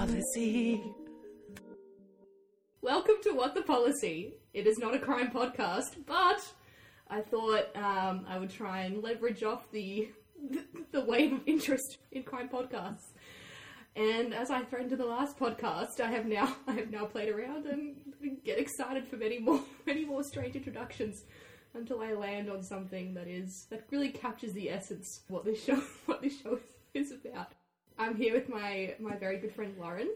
policy. Welcome to What the Policy. It is not a crime podcast, but I thought um, I would try and leverage off the, the the wave of interest in crime podcasts. And as I threatened in the last podcast, I have now I have now played around and get excited for many more many more strange introductions until I land on something that is that really captures the essence of what this show what this show is about. I'm here with my my very good friend Lauren.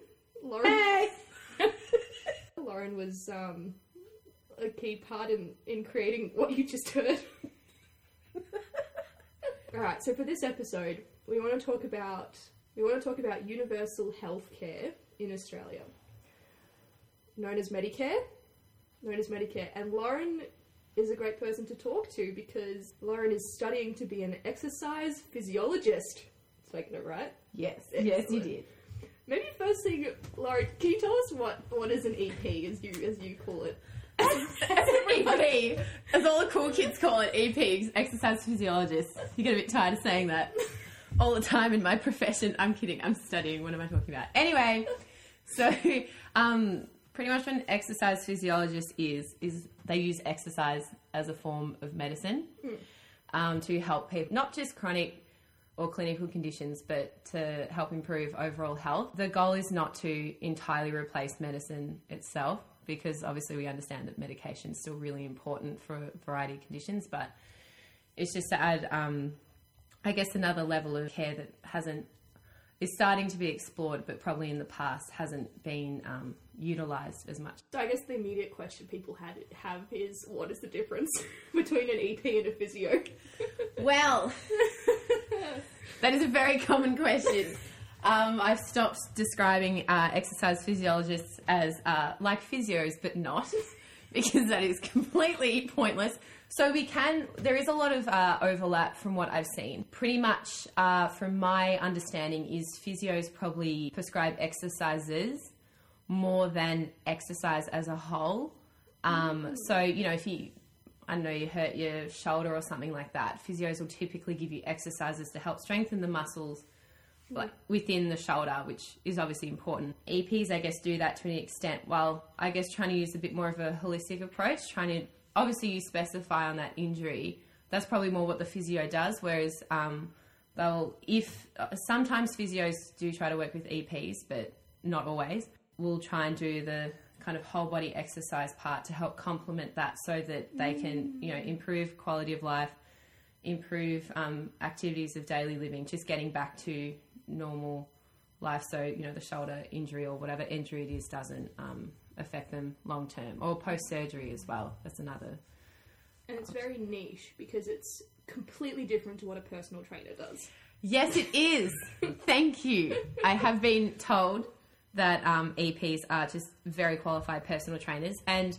Lauren. Hey! Lauren was um, a key part in, in creating what you just heard. Alright, so for this episode, we want to talk about we want to talk about universal health care in Australia. Known as Medicare. Known as Medicare. And Lauren is a great person to talk to because Lauren is studying to be an exercise physiologist. Speaking it right. Yes, yes, you did. Maybe first thing, Lauren, can you tell us what, what is an EP as you as you call it? EP, as all the cool kids call it, EP, exercise physiologist. You get a bit tired of saying that all the time in my profession. I'm kidding. I'm studying. What am I talking about? Anyway, so um, pretty much what an exercise physiologist is is they use exercise as a form of medicine um, to help people, not just chronic or clinical conditions, but to help improve overall health. The goal is not to entirely replace medicine itself, because obviously we understand that medication is still really important for a variety of conditions, but it's just to add, um, I guess, another level of care that hasn't is starting to be explored, but probably in the past hasn't been um, utilized as much. So I guess the immediate question people had have is what is the difference between an EP and a physio? Well, that is a very common question. Um, I've stopped describing uh, exercise physiologists as uh, like physios, but not, because that is completely pointless. So we can. There is a lot of uh, overlap from what I've seen. Pretty much, uh, from my understanding, is physios probably prescribe exercises more than exercise as a whole. Um, so you know, if you I don't know, you hurt your shoulder or something like that, physios will typically give you exercises to help strengthen the muscles like within the shoulder, which is obviously important. EPs, I guess, do that to an extent, while I guess trying to use a bit more of a holistic approach, trying to obviously you specify on that injury. That's probably more what the physio does, whereas um, they'll, if uh, sometimes physios do try to work with EPs, but not always, will try and do the kind of whole body exercise part to help complement that so that they can, you know, improve quality of life, improve um, activities of daily living, just getting back to normal life. So, you know, the shoulder injury or whatever injury it is doesn't um, affect them long term or post surgery as well. That's another. And it's very niche because it's completely different to what a personal trainer does. Yes, it is. Thank you. I have been told that um, EPs are just very qualified personal trainers. And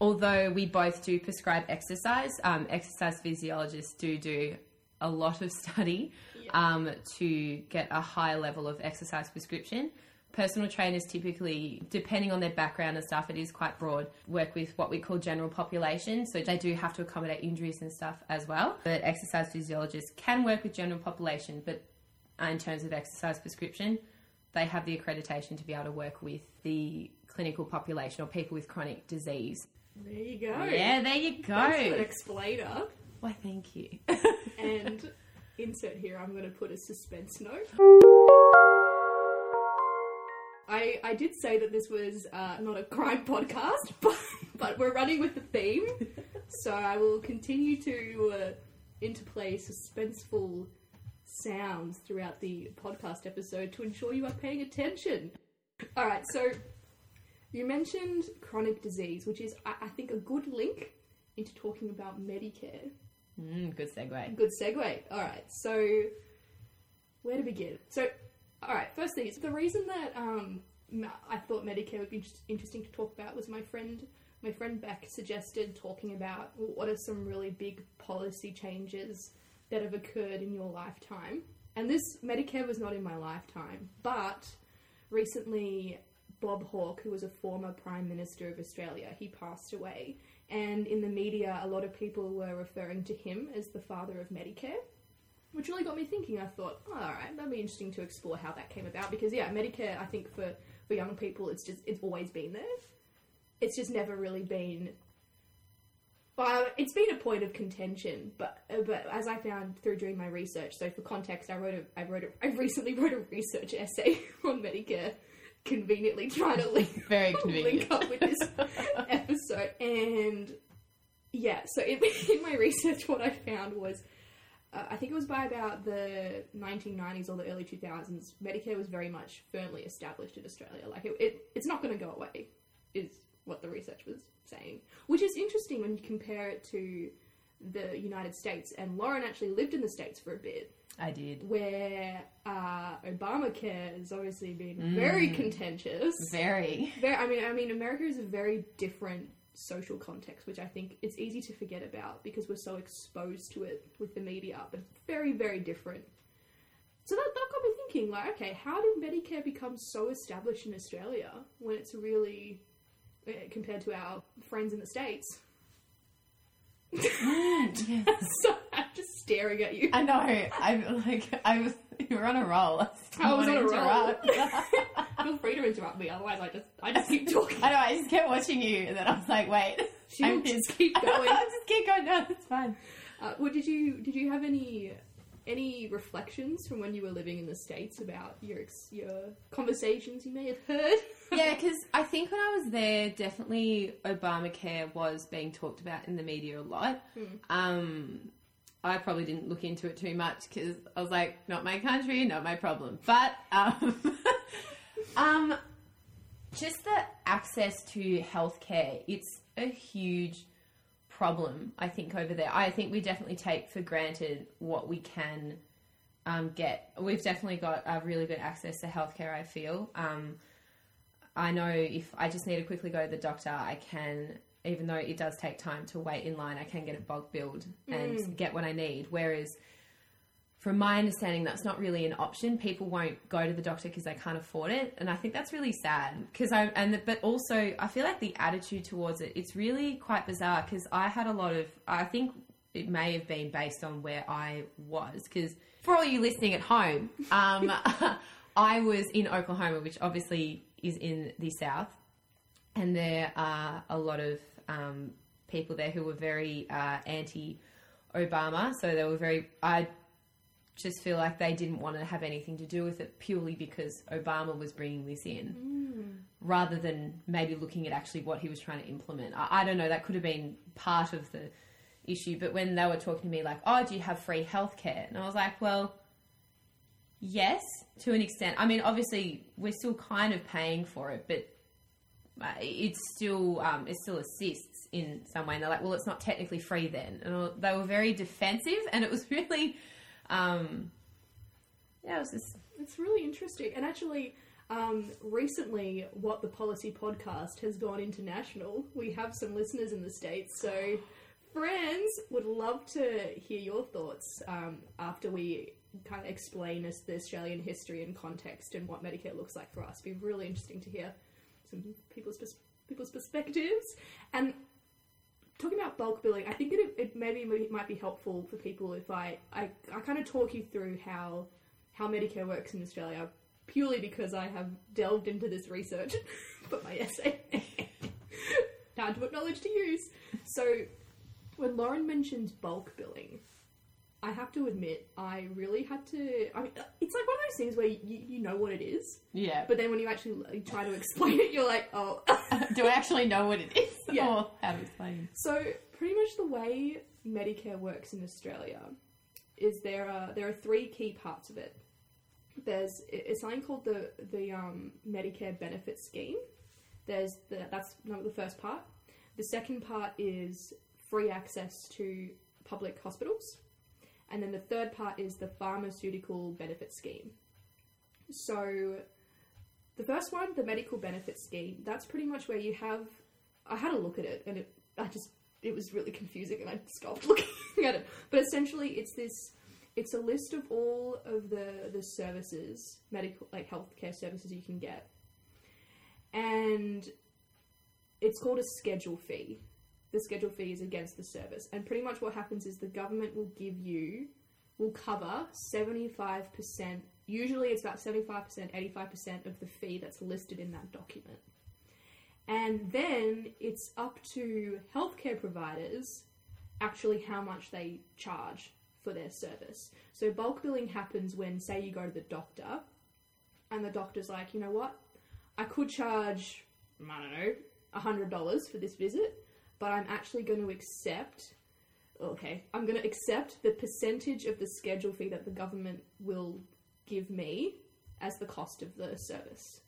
although we both do prescribe exercise, um, exercise physiologists do do a lot of study um, to get a high level of exercise prescription. Personal trainers typically, depending on their background and stuff, it is quite broad, work with what we call general population. So they do have to accommodate injuries and stuff as well. But exercise physiologists can work with general population, but uh, in terms of exercise prescription, they have the accreditation to be able to work with the clinical population or people with chronic disease. There you go. Yeah, there you go. That's an explainer. Why, thank you. And insert here, I'm going to put a suspense note. I, I did say that this was uh, not a crime podcast, but, but we're running with the theme. So I will continue to uh, interplay suspenseful sounds throughout the podcast episode to ensure you are paying attention. All right, so you mentioned chronic disease, which is, I, I think, a good link into talking about Medicare. Mm, good segue. Good segue. All right, so where to begin? So, all right, first thing is the reason that um, I thought Medicare would be interesting to talk about was my friend, my friend Beck suggested talking about what are some really big policy changes that have occurred in your lifetime. And this Medicare was not in my lifetime, but recently Bob Hawke, who was a former Prime Minister of Australia, he passed away. And in the media, a lot of people were referring to him as the father of Medicare. which really got me thinking. I thought, oh, all right, that'd be interesting to explore how that came about because yeah, Medicare. I think for for young people, it's just it's always been there. It's just never really been. Well, it's been a point of contention, but uh, but as I found through doing my research. So for context, I wrote a I wrote a I recently wrote a research essay on Medicare, conveniently trying to link Very link up with this episode. And yeah, so in, in my research, what I found was uh, I think it was by about the 1990s or the early 2000s, Medicare was very much firmly established in Australia. Like, it, it it's not going to go away, is what the research was saying. Which is interesting when you compare it to the United States. And Lauren actually lived in the States for a bit I did. where uh, Obamacare has obviously been very contentious. Very. Very, I mean, I mean, America is a very different social context, which I think it's easy to forget about because we're so exposed to it with the media. But it's very, very different. So that, that got me thinking, like, okay, how did Medicare become so established in Australia when it's really compared to our friends in the states? yes. so I'm just staring at you. I know. I'm like. I was. You were on a roll. I, I was on a roll. Feel free to interrupt me, otherwise I just I just keep talking. I know. I just kept watching you, and then I was like, "Wait." She'll I'm just keep going. I just keep going. No, it's fine. Uh, well, did you did you have any any reflections from when you were living in the states about your your conversations you may have heard? Yeah, because I think when I was there, definitely Obamacare was being talked about in the media a lot. Um, I probably didn't look into it too much because I was like, not my country, not my problem. But um, um, just the access to healthcare, it's a huge problem, I think, over there. I think we definitely take for granted what we can um, get. We've definitely got a really good access to healthcare, I feel. Um, I know if I just need to quickly go to the doctor, I can, even though it does take time to wait in line, I can get a bulk billed and get what I need. Whereas, from my understanding, that's not really an option. People won't go to the doctor because they can't afford it, and I think that's really sad. Because I and but also I feel like the attitude towards it, it's really quite bizarre. Because I had a lot of, I think it may have been based on where I was. Because for all you listening at home, um, I was in Oklahoma, which obviously is in the south, and there are a lot of um, people there who were very uh, anti-Obama. So they were very. I just feel like they didn't want to have anything to do with it purely because Obama was bringing this in, rather than maybe looking at actually what he was trying to implement. I, I don't know. That could have been part of the issue. But when they were talking to me like, "Oh, do you have free healthcare?" and I was like, "Well." Yes, to an extent. I mean, obviously, we're still kind of paying for it, but uh, it's still um, it still assists in some way. And they're like, well, it's not technically free then, and they were very defensive, and it was really, um, yeah, it was just It's really interesting. And actually, um, recently, What the Policy podcast has gone international. We have some listeners in the States, so friends would love to hear your thoughts um, after we kind of explain us the Australian history and context and what Medicare looks like for us. It'd be really interesting to hear some people's people's perspectives. And talking about bulk billing, I think it, it maybe might be helpful for people if I, I, I kind of talk you through how how Medicare works in Australia, purely because I have delved into this research for my essay. Time to put knowledge to use. So, when Lauren mentions bulk billing, I have to admit, I really had to. I mean, it's like one of those things where you, you know what it is, yeah. but then when you actually try to explain it, you're like, oh. do I actually know what it is, Yeah. or how to explain? So pretty much the way Medicare works in Australia is there are there are three key parts of it. There's it's something called the the um, Medicare benefit scheme. There's the that's the first part. The second part is free access to public hospitals, and then the third part is the pharmaceutical benefit scheme. So the first one, the medical benefit scheme, that's pretty much where you have. I had a look at it, and it I just it was really confusing, and I stopped looking at it. But essentially, it's this. It's a list of all of the the services, medical like healthcare services you can get, and it's called a schedule fee. The schedule fee is against the service, and pretty much what happens is the government will give you will cover 75%, usually it's about 75%, 85% of the fee that's listed in that document. And then it's up to healthcare providers actually how much they charge for their service. So bulk billing happens when, say, you go to the doctor and the doctor's like, you know what, I could charge, I don't know, $100 for this visit, but I'm actually going to accept, okay, I'm going to accept the percentage of the schedule fee that the government will give me as the cost of the service.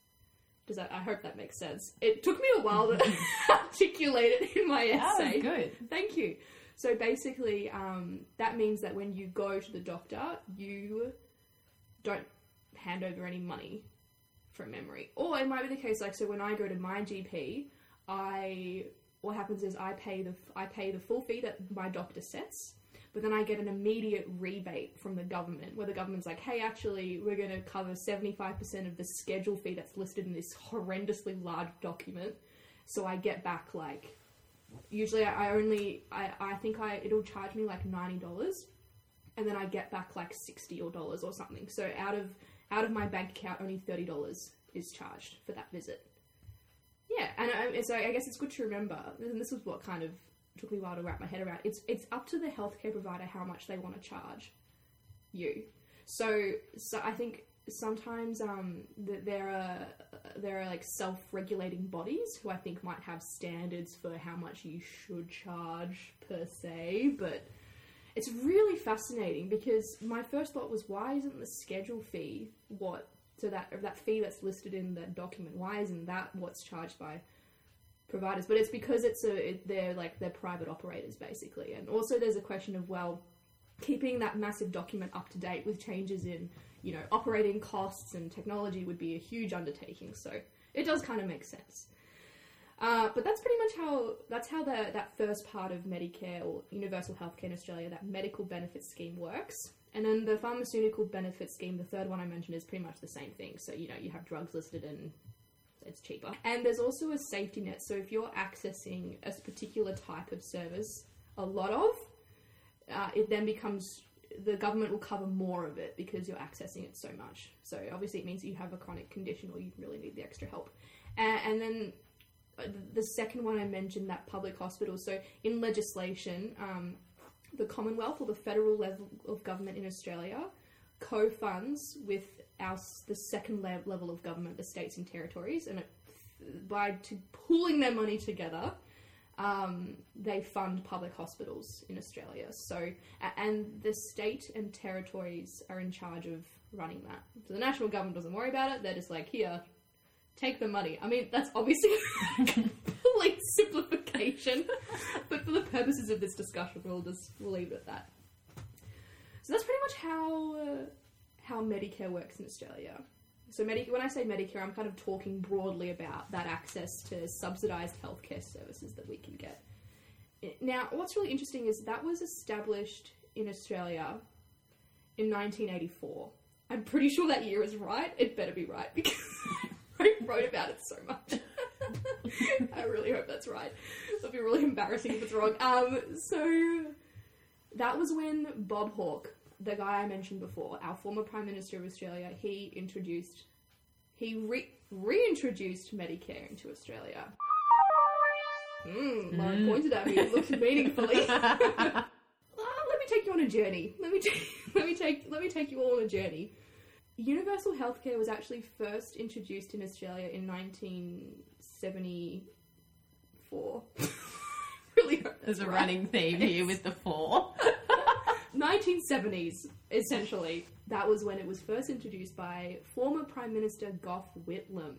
Does that? I hope that makes sense. It took me a while to articulate it in my That essay. was good. Thank you. So basically, um, that means that when you go to the doctor, you don't hand over any money from memory. Or it might be the case like so when I go to my GP, I what happens is I pay the I pay the full fee that my doctor sets, but then I get an immediate rebate from the government where the government's like, "Hey, actually, we're going to cover 75% of the schedule fee that's listed in this horrendously large document." So I get back like usually I I only I, I think I it'll charge me like ninety dollars, and then I get back like sixty or dollars or something. So out of out of my bank account, only thirty dollars is charged for that visit. Yeah, and, so I guess it's good to remember, and this was what kind of took me a while to wrap my head around. It's it's up to the healthcare provider how much they want to charge you. So so I think sometimes um th- there are there are like self-regulating bodies who I think might have standards for how much you should charge per se, but it's really fascinating because my first thought was why isn't the schedule fee what so that that fee that's listed in that document why isn't that what's charged by providers? But it's because it's a it, they're like they're private operators basically. And also there's a question of well keeping that massive document up to date with changes in you know operating costs and technology would be a huge undertaking. So it does kind of make sense. Uh, but that's pretty much how that's how the, that first part of Medicare or universal healthcare in Australia, that medical benefit scheme works. And then the pharmaceutical benefit scheme, the third one I mentioned, is pretty much the same thing. So you know you have drugs listed and it's cheaper. And there's also a safety net. So if you're accessing a particular type of service, a lot of, uh, it then becomes the government will cover more of it because you're accessing it so much. So obviously it means you have a chronic condition or you really need the extra help. And, and then uh, the second one I mentioned, that public hospital. So in legislation, um, the Commonwealth or the federal level of government in Australia co-funds with our the second le- level of government, the states and territories, and it, by to pooling their money together, um, they fund public hospitals in Australia. So, and the state and territories are in charge of running that. So the national government doesn't worry about it. They're just like, here, take the money. I mean, that's obviously complete simplification, but for the purposes of this discussion, we'll just we'll leave it at that. So that's pretty much how uh, how Medicare works in Australia. So Medi- when I say Medicare, I'm kind of talking broadly about that access to subsidised healthcare services that we can get. Now, what's really interesting is that was established in Australia in 1984. I'm pretty sure that year is right. It better be right because I wrote about it so much. I really hope that's right. It'll be really embarrassing if it's wrong. Um, so that was when Bob Hawke, the guy I mentioned before, our former Prime Minister of Australia, he introduced, he re- reintroduced Medicare into Australia. Mm, Lauren pointed at me and looked meaningfully. Ah, let me take you on a journey. Let me take, let me take let me take you all on a journey. Universal healthcare was actually first introduced in Australia in 1974. really hope There's a right. running theme here with the four. 1970s, essentially. That was when it was first introduced by former Prime Minister Gough Whitlam.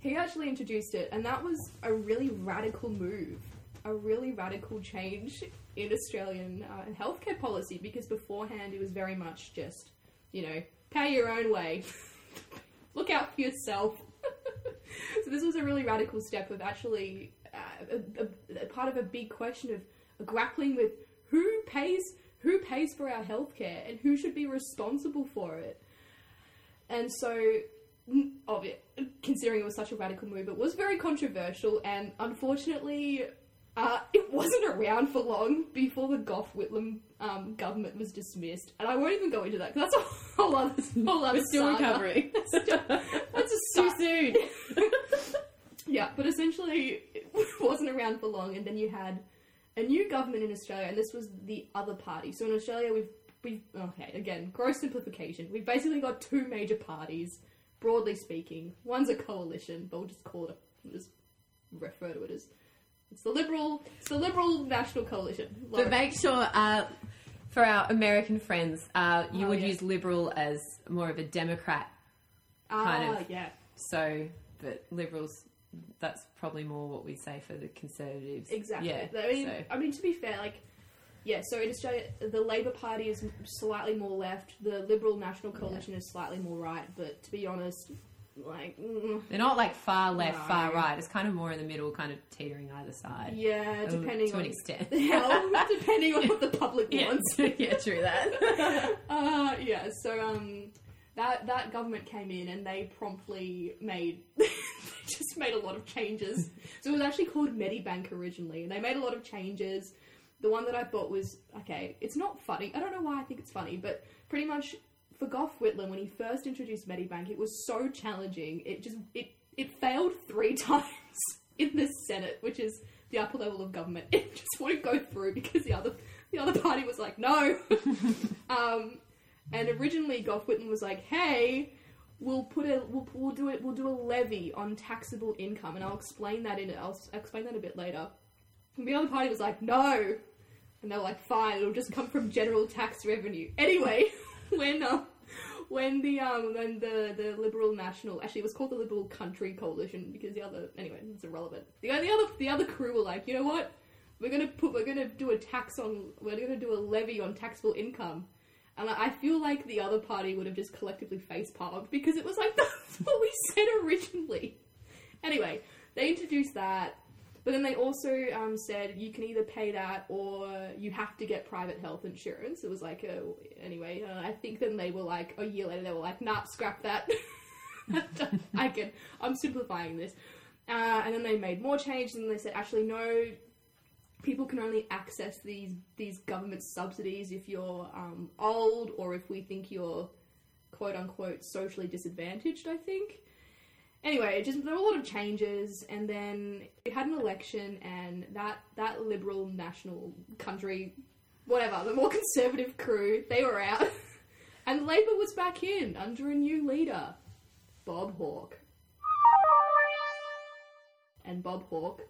He actually introduced it, and that was a really radical move, a really radical change in Australian uh, healthcare policy because beforehand it was very much just, you know, pay your own way, look out for yourself. so this was a really radical step of actually uh, a, a, a part of a big question of grappling with who pays who pays for our healthcare and who should be responsible for it. And so, mm, obvi- considering it was such a radical move, it was very controversial. And unfortunately, Uh, it wasn't around for long before the Gough Whitlam um, government was dismissed, and I won't even go into that because that's a whole other, whole other We're still saga. recovering. That's a Too soon. Yeah, but essentially it wasn't around for long, and then you had a new government in Australia, and this was the other party. So in Australia, we've we've okay again gross simplification. We've basically got two major parties, broadly speaking. One's a coalition, but we'll just call it. A, we'll just refer to it as it's the liberal. It's the Liberal National Coalition. But make sure, uh, for our American friends, uh, you Oh, would yeah. use liberal as more of a Democrat. ah, kind of- yeah, So, but liberals, that's probably more what we say for the conservatives. exactly. Yeah. I mean, so. I mean to be fair, like. Yeah, so in Australia, the Labor Party is slightly more left. The Liberal National Coalition is slightly more right. But to be honest, like, mm, They're not like far left, No. far right. It's kind of more in the middle, kind of teetering either side. yeah, Uh, depending to on an extent. yeah, depending on what the public Yeah, wants. yeah, true that. Uh, yeah, so um, that that government came in and they promptly made they just made a lot of changes. So it was actually called Medibank originally, and they made a lot of changes. The one that I thought was okay, it's not funny. I don't know why I think it's funny, but pretty much for Gough Whitlam when he first introduced Medibank, it was so challenging. It just it it failed three times in the Senate, which is the upper level of government. It just wouldn't go through because the other the other party was like, no. um, and originally Gough Whitlam was like, hey, we'll put a we'll, we'll do it we'll do a levy on taxable income, and I'll explain that in I'll explain that a bit later. And the other party was like, no. And they were like, fine, it'll just come from general tax revenue. Anyway, when uh, when the um when the the Liberal National actually it was called the Liberal Country Coalition because the other anyway it's irrelevant. The, the other the other crew were like, you know what? We're gonna put we're gonna do a tax on we're gonna do a levy on taxable income. And I I feel like the other party would have just collectively face palmed because it was like that's what we said originally. Anyway, they introduced that, but then they also um, said you can either pay that or you have to get private health insurance. It was like, a, anyway, uh, I think then they were like, a year later, they were like, nah, scrap that. I can, I'm simplifying this. Uh, and then they made more changes and they said, actually, no, people can only access these, these government subsidies if you're um, old or if we think you're quote unquote socially disadvantaged, I think. Anyway, just there were a lot of changes, and then we had an election, and that that liberal national country, whatever, the more conservative crew, they were out, and Labor was back in under a new leader, Bob Hawke. And Bob Hawke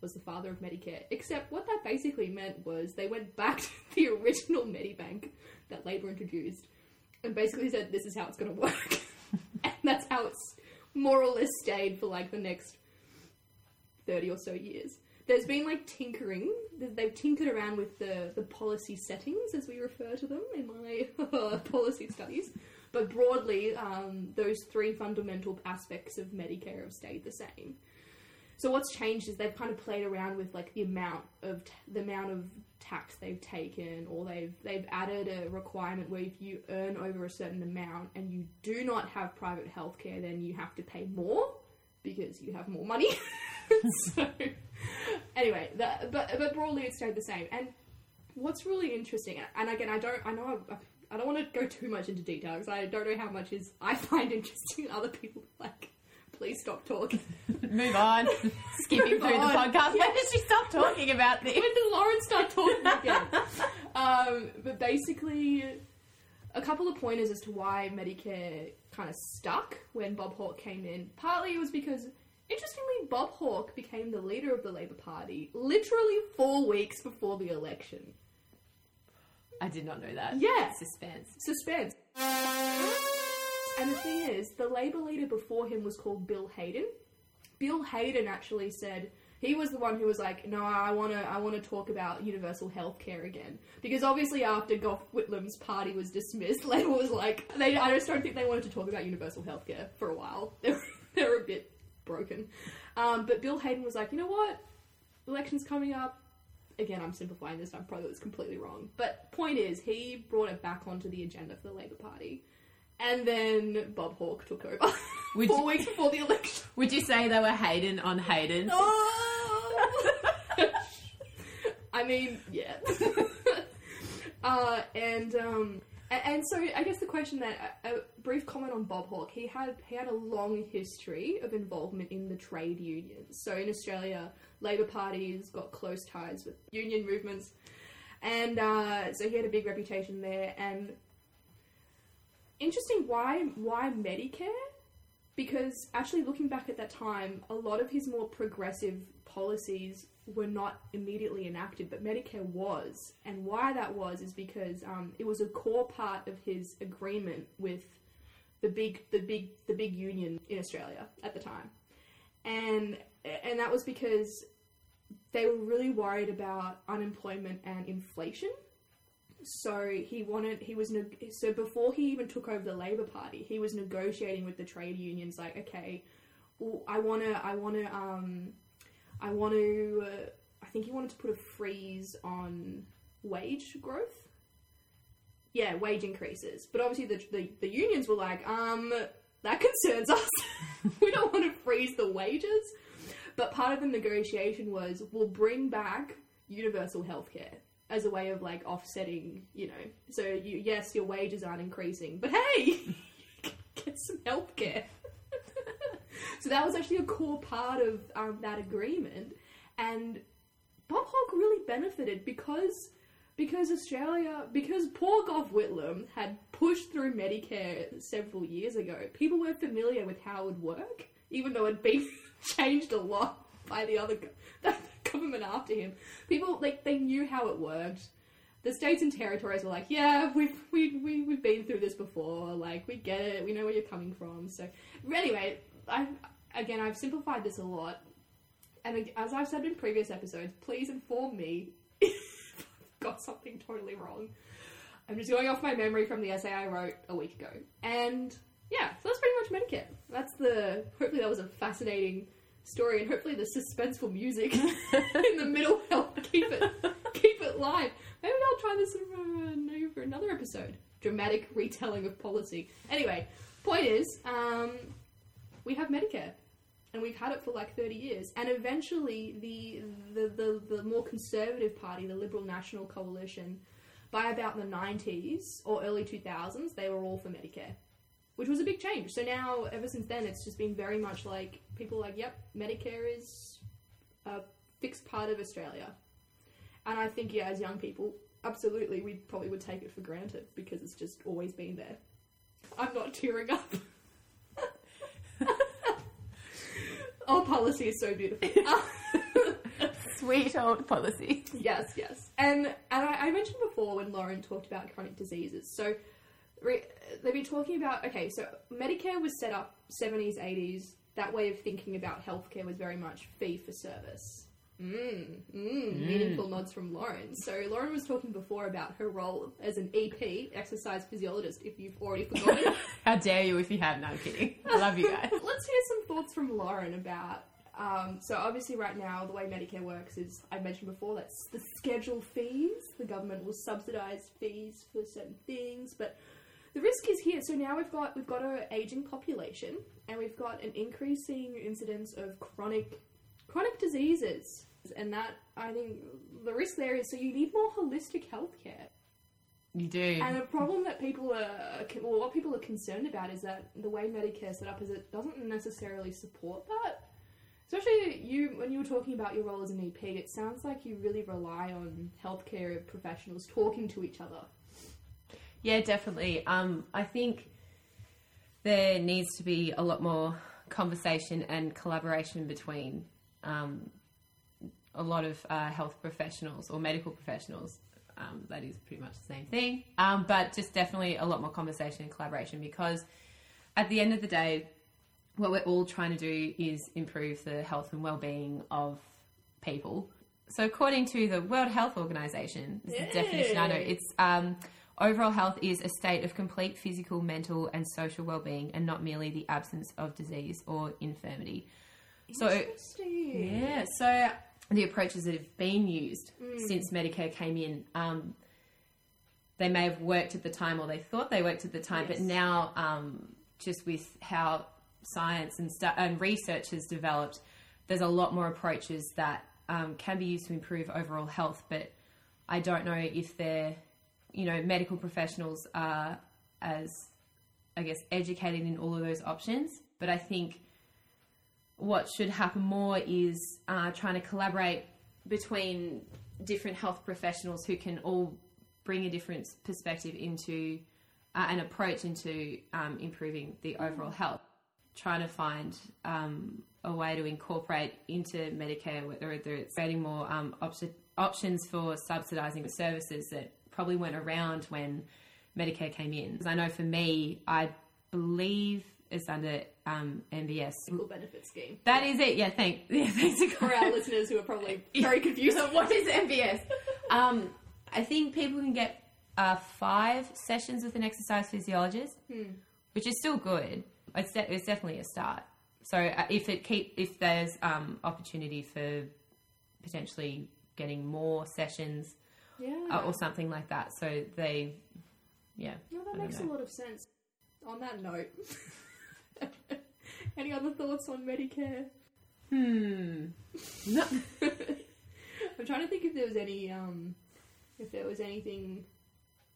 was the father of Medicare. Except what that basically meant was they went back to the original Medibank that Labor introduced and basically said this is how it's going to work. That's how it's more or less stayed for like the next 30 or so years. There's been like tinkering. They've tinkered around with the, the policy settings, as we refer to them in my policy studies. But broadly, um, those three fundamental aspects of Medicare have stayed the same. So what's changed is they've kind of played around with like the amount of t- the amount of tax they've taken, or they've they've added a requirement where if you earn over a certain amount and you do not have private healthcare, then you have to pay more because you have more money. so anyway, but but broadly it stayed the same. And what's really interesting, and again, I don't, I know, I, I don't want to go too much into detail because I don't know how much is I find interesting other people like. Please stop talking. Move on. Skipping Move through on. the podcast. When did she stop talking about this? when did Lauren start talking again? um, but basically, a couple of pointers as to why Medicare kind of stuck when Bob Hawke came in. Partly it was because, interestingly, Bob Hawke became the leader of the Labor Party literally four weeks before the election. I did not know that. Yeah. Suspense. Suspense. And the thing is, the Labor leader before him was called Bill Hayden. Bill Hayden actually said he was the one who was like, "No, I want to, I want to talk about universal health care again." Because obviously, after Gough Whitlam's party was dismissed, Labor was like, "They, I just don't think they wanted to talk about universal health care for a while. They're, they were a bit broken." Um, but Bill Hayden was like, "You know what? Elections coming up again, I'm simplifying this. I'm probably completely wrong. But point is, he brought it back onto the agenda for the Labor Party, and then Bob Hawke took over Would four you- weeks before the election. Would you say they were Hayden on Hayden? Oh, I mean, yeah. uh, and um, a- and so I guess the question that a, a brief comment on Bob Hawke. He had he had a long history of involvement in the trade unions. So in Australia, Labor Party's got close ties with union movements, and uh, so he had a big reputation there. And interesting, why why Medicare? Because actually, looking back at that time, a lot of his more progressive policies were not immediately enacted, but Medicare was. And why that was is because um, it was a core part of his agreement with the big, the big, the big union in Australia at the time, and and that was because they were really worried about unemployment and inflation. So he wanted he was so before he even took over the Labor Party, he was negotiating with the trade unions like, okay, I want to I want to um I want to uh, I think he wanted to put a freeze on wage growth. Yeah, wage increases. But obviously the the, the unions were like, um that concerns us. we don't want to freeze the wages. But part of the negotiation was we'll bring back universal healthcare as a way of like offsetting, you know. So you yes, your wages aren't increasing, but hey, get some healthcare. so that was actually a core part of um, that agreement, and Bob Hawke really benefited because because Australia because poor Gough Whitlam had pushed through Medicare several years ago. People were familiar with how it would work, even though it'd been changed a lot by the other the government after him. People like they knew how it worked. The states and territories were like, yeah, we've we, we we've been through this before. Like we get it. We know where you're coming from. So anyway, I again I've simplified this a lot. And as I've said in previous episodes, please inform me if I've got something totally wrong. I'm just going off my memory from the essay I wrote a week ago. And yeah, so that's pretty much Medicare. That's the. Hopefully, that was a fascinating story, and hopefully, the suspenseful music in the middle helped keep it keep it live. Maybe I'll try this uh, for another episode. Dramatic retelling of policy. Anyway, point is, um, we have Medicare and we've had it for like 30 years. And eventually, the, the, the, the more conservative party, the Liberal National Coalition, by about the 90s or early 2000s, they were all for Medicare, which was a big change. So now, ever since then, it's just been very much like people are like, yep, Medicare is a fixed part of Australia. And I think, yeah, as young people, absolutely, we probably would take it for granted because it's just always been there. I'm not tearing up. Our policy is so beautiful. Sweet old policy. yes, yes. And and I, I mentioned before when Lauren talked about chronic diseases. So re, they've been talking about okay, so Medicare was set up 70s, 80s. That way of thinking about healthcare was very much fee for service. Mm, mm, meaningful nods from Lauren. So Lauren was talking before about her role as an EP, exercise physiologist. If you've already forgotten, How dare you if you have? No, I'm kidding. I love you guys. Let's hear some thoughts from Lauren about. Um, so obviously, right now, the way Medicare works is I mentioned before that's the schedule fees. The government will subsidise fees for certain things, but the risk is here. So now we've got we've got an aging population, and we've got an increasing incidence of chronic chronic diseases, and that I think the risk there is so you need more holistic healthcare. You do. And a problem that people are, well, what people are concerned about is that the way Medicare set up is it doesn't necessarily support that. Especially you, when you were talking about your role as an EP, it sounds like you really rely on healthcare professionals talking to each other. Yeah, definitely. Um, I think there needs to be a lot more conversation and collaboration between um, a lot of uh, health professionals or medical professionals. Um, that is pretty much the same thing. Um, but just definitely a lot more conversation and collaboration because at the end of the day, what we're all trying to do is improve the health and well-being of people. So, according to the World Health Organization, this is the definition I know, it's um, overall health is a state of complete physical, mental, and social well-being, and not merely the absence of disease or infirmity. So, yeah, so the approaches that have been used since Medicare came in, um, they may have worked at the time or they thought they worked at the time, but now um, just with how science and stu- and research has developed, there's a lot more approaches that um, can be used to improve overall health, but I don't know if they're, you know, medical professionals are as, I guess, educated in all of those options. But I think what should happen more is uh, trying to collaborate between different health professionals who can all bring a different perspective into uh, an approach into um, improving the overall health. Trying to find um, a way to incorporate into Medicare, whether it's creating more um, op- options for subsidising the services that probably weren't around when Medicare came in. Because I know for me, I believe it's under um, MBS. Single benefit scheme. That is it. Yeah, thank, yeah, thanks For our listeners who are probably very confused. what is MBS? Um, I think people can get uh, five sessions with an exercise physiologist, which is still good. It's, de- it's definitely a start. So uh, if it keep if there's um, opportunity for potentially getting more sessions yeah. uh, or something like that, so they, yeah. no, that makes know. a lot of sense. On that note, any other thoughts on Medicare? Hmm. No. I'm trying to think if there was any, um, if there was anything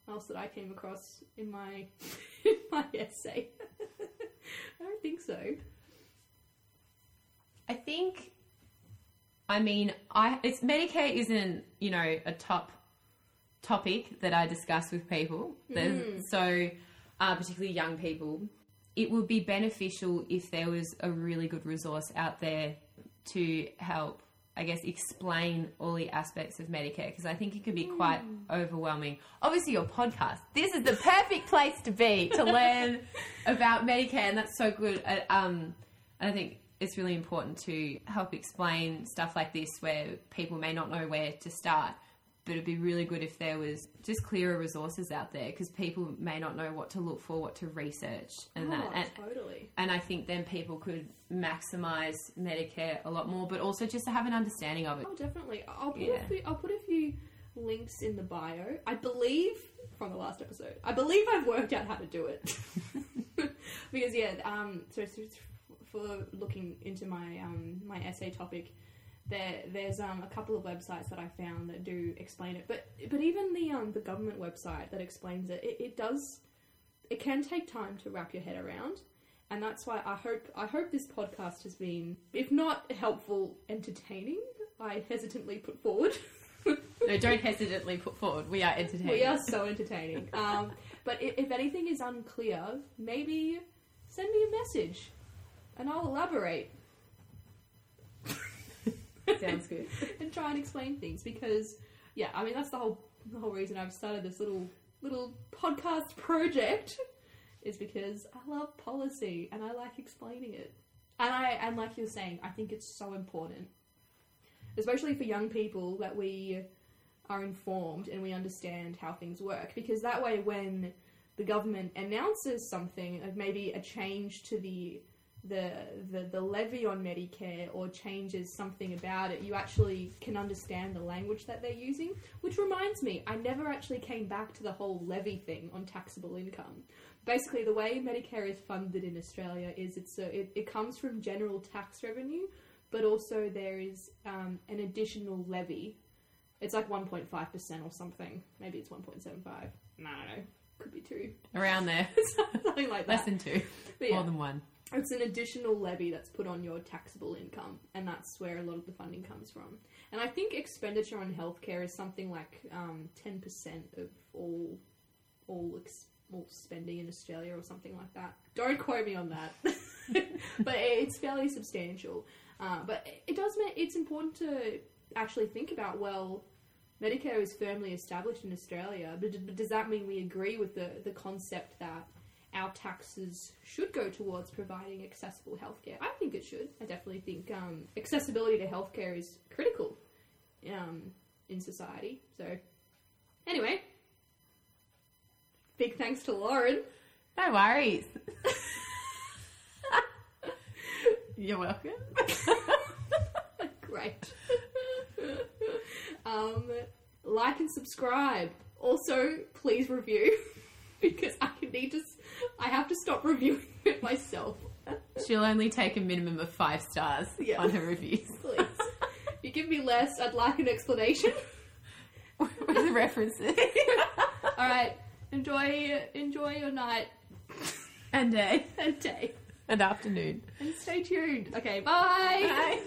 else that I came across in my in my essay. I don't think so. I think, I mean, I it's Medicare isn't you know a top topic that I discuss with people. There's- So, uh, particularly young people, it would be beneficial if there was a really good resource out there to help. I guess explain all the aspects of Medicare because I think it can be quite overwhelming. Obviously, your podcast. This is the perfect place to be to learn about Medicare, and that's so good. Uh, Um, and I think it's really important to help explain stuff like this where people may not know where to start. But it'd be really good if there was just clearer resources out there because people may not know what to look for, what to research, and that. oh, And, totally. and I think then people could maximize Medicare a lot more, but also just to have an understanding of it. Oh, definitely. I'll put Yeah. a few, I'll put a few links in the bio. I believe from the last episode. I believe I've worked out how to do it. because yeah, um, so, so for looking into my um my essay topic, there there's um a couple of websites that I found that do explain it. But but even the um the government website that explains it, it, it does it can take time to wrap your head around. And that's why I hope I hope this podcast has been, if not helpful, entertaining. I hesitantly put forward. No, don't hesitantly put forward. We are entertaining. we are so entertaining. Um, but if, if anything is unclear, maybe send me a message, and I'll elaborate Sounds good. and try and explain things. Because yeah, I mean that's the whole the whole reason I've started this little little podcast project is because I love policy and I like explaining it. And I and like you're saying, I think it's so important, especially for young people, that we are informed and we understand how things work. Because that way, when the government announces something, like maybe a change to the the, the the levy on Medicare or changes something about it, you actually can understand the language that they're using. Which reminds me, I never actually came back to the whole levy thing on taxable income. Basically, the way Medicare is funded in Australia is it's a, it, it comes from general tax revenue, but also there is um, an additional levy. It's like 1.5% or something. Maybe it's 1.75. No, could be two. Around there. something like Less than two. Yeah. More than one. It's an additional levy that's put on your taxable income, and that's where a lot of the funding comes from. And I think expenditure on healthcare is something like um, ten percent of all all ex- all spending in Australia, or something like that. Don't quote me on that, but it's fairly substantial. Uh, but it does it's important to actually think about well. Medicare is firmly established in Australia, but does that mean we agree with the, the concept that our taxes should go towards providing accessible healthcare. I think it should. I definitely think um, accessibility to healthcare is critical um, in society. So, anyway, big thanks to Lauren. No worries. You're welcome. Great. um, like and subscribe. Also, please review because I need to. I have to stop reviewing it myself. She'll only take a minimum of five stars Yeah. on her reviews. please. If you give me less, I'd like an explanation. With the references. All right, enjoy enjoy your night and day. and day, And afternoon. and stay tuned. Okay, bye. Bye.